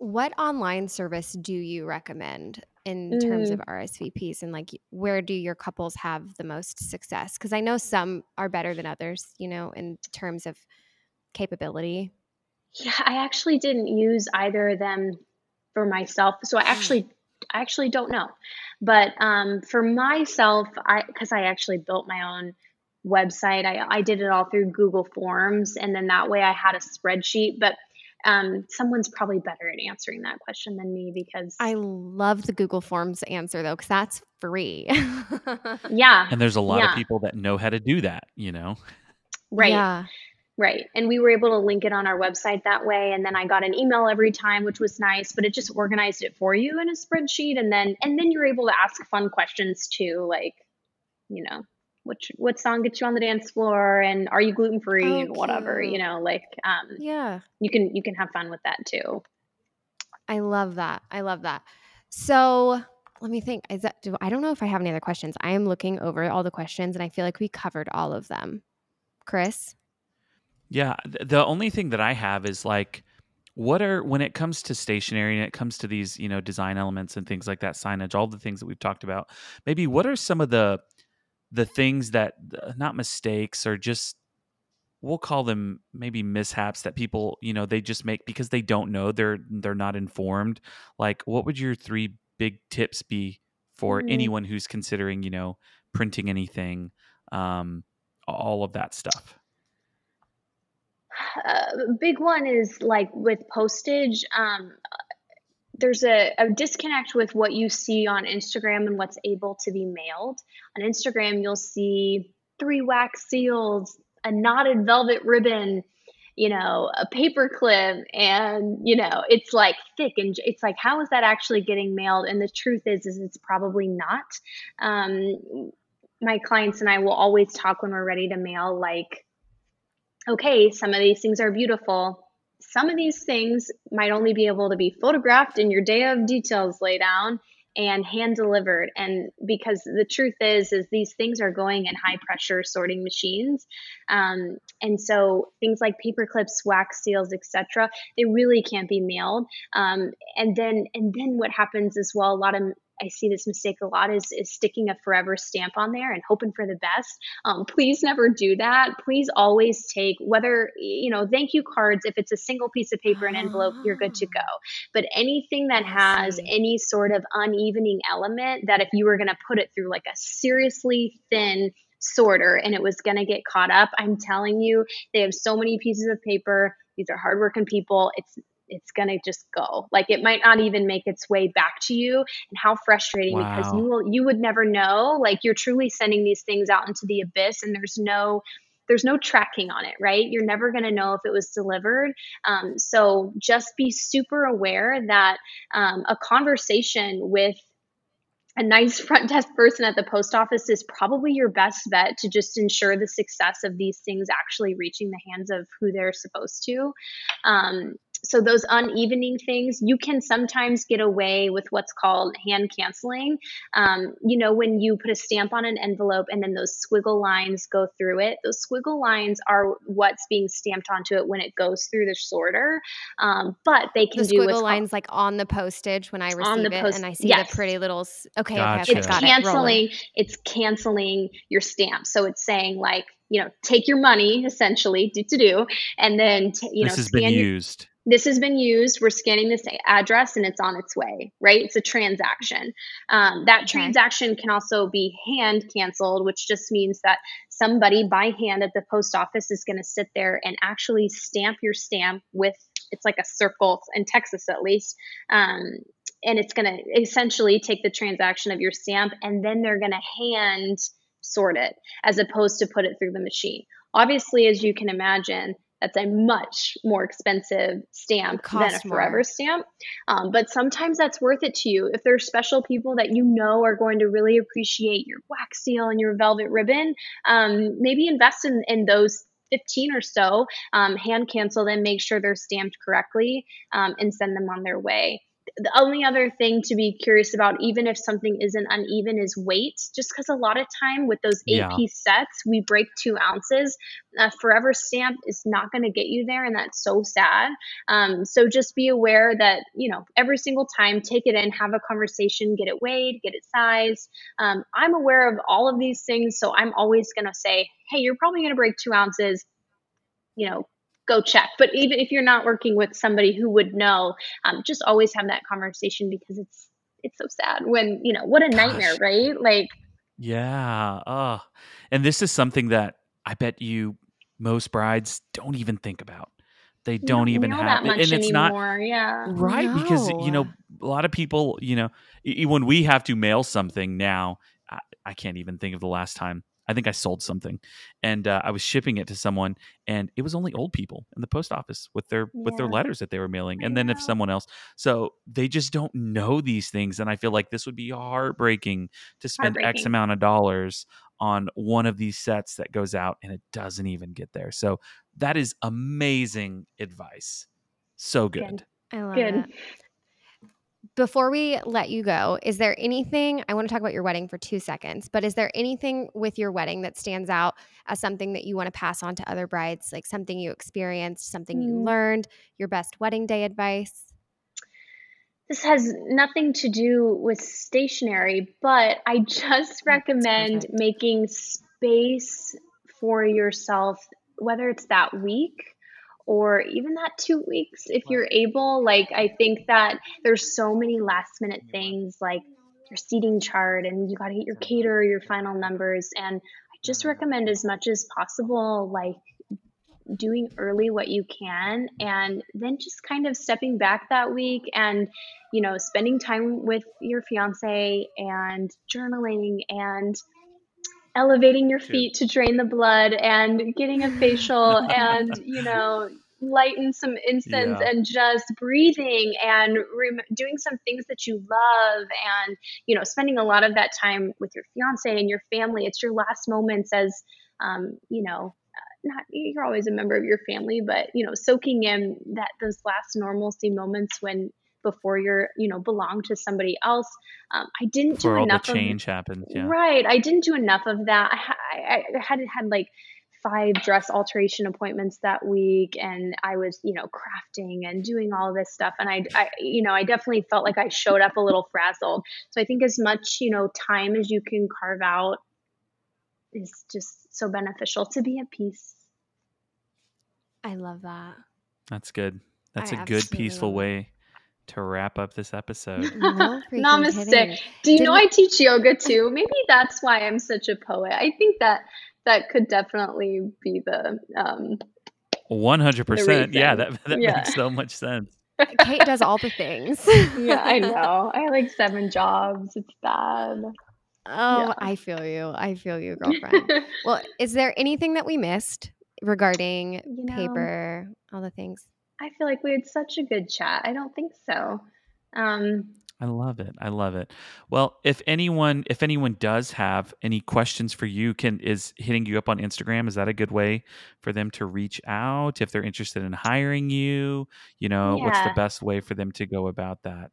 What online service do you recommend in terms Mm. of RSVPs and like where do your couples have the most success? Because I know some are better than others, you know, in terms of capability. Yeah, I actually didn't use either of them for myself. So I actually I actually don't know. But um, for myself, I because I actually built my own website. I, I did it all through Google Forms and then that way I had a spreadsheet. But um, someone's probably better at answering that question than me because I love the Google Forms answer though, because that's free. yeah, and there's a lot Yeah. of people that know how to do that. You know, right. Yeah. Right. And we were able to link it on our website that way. And then I got an email every time, which was nice, but it just organized it for you in a spreadsheet. And then, and then you're able to ask fun questions too, like, you know, which, what song gets you on the dance floor and are you gluten free Oh, and whatever, you know, like, um, Yeah. you can, you can have fun with that too. I love that. I love that. So let me think. Is that do I don't know if I have any other questions. I am looking over all the questions and I feel like we covered all of them. Chris? Yeah, the only thing that I have is like what are when it comes to stationery and it comes to these, you know, design elements and things like that, signage, all the things that we've talked about. Maybe what are some of the the things that uh, not mistakes or just we'll call them maybe mishaps that people, you know, they just make because they don't know, they're they're not informed. Like what would your three big tips be for Mhm. anyone who's considering, you know, printing anything, um, all of that stuff? Uh, big one is like with postage. Um, there's a, a disconnect with what you see on Instagram and what's able to be mailed. On Instagram, you'll see three wax seals, a knotted velvet ribbon, you know, a paper clip, and you know, it's like thick and it's like, how is that actually getting mailed? And the truth is, is it's probably not. Um, my clients and I will always talk when we're ready to mail, like, okay, some of these things are beautiful. Some of these things might only be able to be photographed and your day of details lay down and hand delivered. And because the truth is, is these things are going in high pressure sorting machines. Um, and so things like paper clips, wax seals, etc., they really can't be mailed. Um, and then and then what happens as well, a lot of I see this mistake a lot is is sticking a forever stamp on there and hoping for the best. Um, please never do that. Please always take whether you know thank you cards. If it's a single piece of paper and envelope, you're good to go. But anything that has any sort of unevening element, that if you were going to put it through like a seriously thin sorter and it was going to get caught up, I'm telling you, they have so many pieces of paper. These are hardworking people. It's it's going to just go. Like it might not even make its way back to you. And how frustrating because you will you would never know. Like you're truly sending these things out into the abyss and there's no there's no tracking on it, right? You're never going to know if it was delivered. Um, so just be super aware that um, a conversation with a nice front desk person at the post office is probably your best bet to just ensure the success of these things actually reaching the hands of who they're supposed to. Um, so those unevening things, you can sometimes get away with what's called hand canceling. Um, you know, when you put a stamp on an envelope and then those squiggle lines go through it, those squiggle lines are what's being stamped onto it when it goes through the sorter. Um, but they can The do what's squiggle called lines like on the postage when I receive it, post- and I see yes. the pretty little. Okay, Gotcha. okay, it's okay, got it. Canceling it's canceling your stamp so it's saying like you know take your money essentially do to do and then t- you this know has scan been your- used. This has been used we're scanning this address and it's on its way right? It's a transaction. Um, that Okay. transaction can also be hand canceled which just means that somebody by hand at the post office is going to sit there and actually stamp your stamp with it's like a circle in texas at least um, and it's going to essentially take the transaction of your stamp and then they're going to hand sort it as opposed to put it through the machine. Obviously as you can imagine that's a much more expensive stamp than a forever more. stamp. Um, but sometimes that's worth it to you. If there's special people that you know are going to really appreciate your wax seal and your velvet ribbon um, maybe invest in, in those 15 or so um, hand cancel them make sure they're stamped correctly um, and send them on their way the only other thing to be curious about, even if something isn't uneven, is weight. Just because a lot of time with those eight Yeah. piece sets, we break two ounces. A forever stamp is not going to get you there, and that's so sad. Um, so just be aware that you know every single time, take it in, have a conversation, get it weighed, get it sized. Um, I'm aware of all of these things, so I'm always going to say, hey, you're probably going to break two ounces. You know, go check. But even if you're not working with somebody who would know, um, just always have that conversation because it's it's so sad when you know what a nightmare, right? Like Yeah. Uh, and this is something that I bet you most brides don't even think about. They you don't even have that much and it's not yeah. right because you know a lot of people you know when we have to mail something now I, I can't even think of the last time i think i sold something and uh, i was shipping it to someone and it was only old people in the post office with their with their letters that they were mailing I and then if someone else so they just don't know these things and i feel like this would be heartbreaking to spend x amount of dollars on one of these sets that goes out and it doesn't even get there so that is amazing advice so good. Good. I love Good. it. Before we let you go, is there anything I want to talk about your wedding for two seconds, but is there anything with your wedding that stands out as something that you want to pass on to other brides, like something you experienced, something you Mm. learned, your best wedding day advice? This has nothing to do with stationery, but I just recommend making space for yourself, whether it's that week or even that two weeks if you're able. Like, I think that there's so many last minute things like your seating chart and you got to get your caterer, your final numbers. And I just recommend as much as possible, like, doing early what you can and then just kind of stepping back that week and you know spending time with your fiance and journaling and elevating your feet to drain the blood and getting a facial and you know lighten some incense Yeah. and just breathing and rem- doing some things that you love and you know spending a lot of that time with your fiance and your family it's your last moments as um, you know not you're always a member of your family but you know soaking in that those last normalcy moments when before you're you know belong to somebody else um, i didn't Before do all the enough of change happens. Yeah. Right. I didn't do enough of that. I, I, I hadn't had like five dress alteration appointments that week and I was, you know, crafting and doing all this stuff. And I, I, you know, I definitely felt like I showed up a little frazzled. So I think as much, you know, time as you can carve out is just so beneficial to be at peace. I love that. That's good. That's I a good, peaceful way to wrap up this episode. No Namaste. kidding. Do you Did know I teach yoga too? Maybe that's why I'm such a poet. I think that that could definitely be the um, One hundred percent. Yeah, that that Yeah. makes so much sense. Kate does all the things. yeah, I know. I have like seven jobs. It's bad. Oh, Yeah. I feel you. I feel you, girlfriend. well, is there anything that we missed regarding You know, paper, all the things? I feel like we had such a good chat. I don't think so. Um, I love it. I love it. Well, if anyone if anyone does have any questions for you, can is hitting you up on Instagram is that a good way for them to reach out if they're interested in hiring you? You know, what's the best way for them to go about that?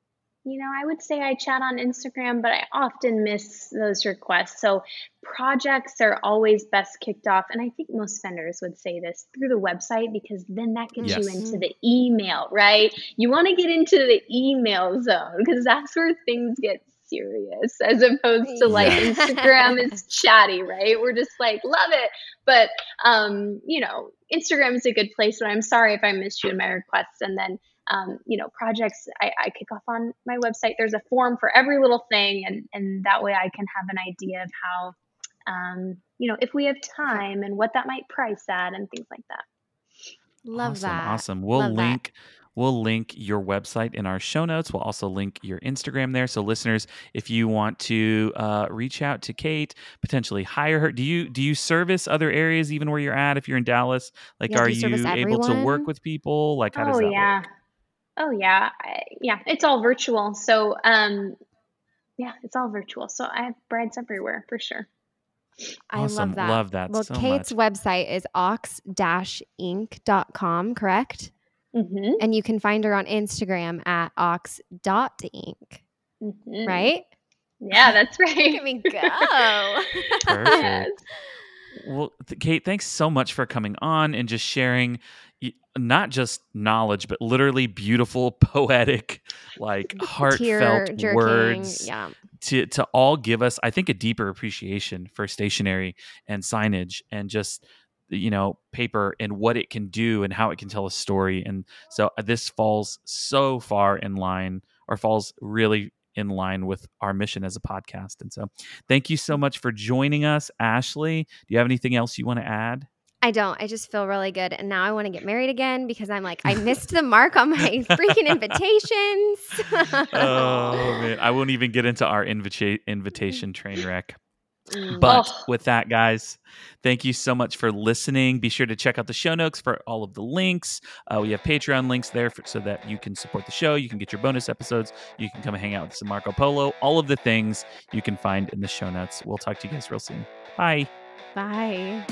You know, I would say I chat on Instagram, but I often miss those requests. So projects are always best kicked off, and I think most vendors would say this through the website because then that gets Yes. you into the email, right? You want to get into the email zone because that's where things get serious as opposed to like Yeah. Instagram is chatty, right? We're just like, love it. But um, you know, Instagram is a good place, but I'm sorry if I missed you in my requests. And then um, you know, projects I, I kick off on my website. There's a form for every little thing, and and that way I can have an idea of how, um, you know, if we have time and what that might price at and things like that. Love awesome, that. Awesome. We'll Love that. link we'll link your website in our show notes. We'll also link your Instagram there. So listeners, if you want to uh, reach out to Kate, potentially hire her. Do you do you service other areas even where you're at if you're in Dallas? Like Yeah, are you you able to work with people? Like how does oh that yeah, work? Oh yeah, I, yeah. It's all virtual, so um, yeah, it's all virtual. So I have brides everywhere for sure. I Awesome. love that. Love that well, so Kate's website is ox-ink.com, correct? Mm-hmm, And you can find her on Instagram at ox.ink, mm-hmm. right? Yeah, that's right. Look at me go. Perfect. Yes. Well, th- Kate, thanks so much for coming on and just sharing y- not just knowledge, but literally beautiful, poetic, like Tear heartfelt jerking. words Yeah. to to all give us, I think, a deeper appreciation for stationery and signage and just you know paper and what it can do and how it can tell a story. And so uh, this falls so far in line, or falls really in line with our mission as a podcast. And so, thank you so much for joining us, Ashley. Do you have anything else you want to add? I don't. I just feel really good. And now I want to get married again because I'm like, I missed the mark on my freaking invitations. oh man, I won't even get into our invita- invitation train wreck. Mm. But Oh. with that, guys, thank you so much for listening. Be sure to check out the show notes for all of the links. Uh, we have Patreon links there for, so that you can support the show. You can get your bonus episodes. You can come and hang out with us at Marco Polo. All of the things you can find in the show notes. We'll talk to you guys real soon. Bye. Bye.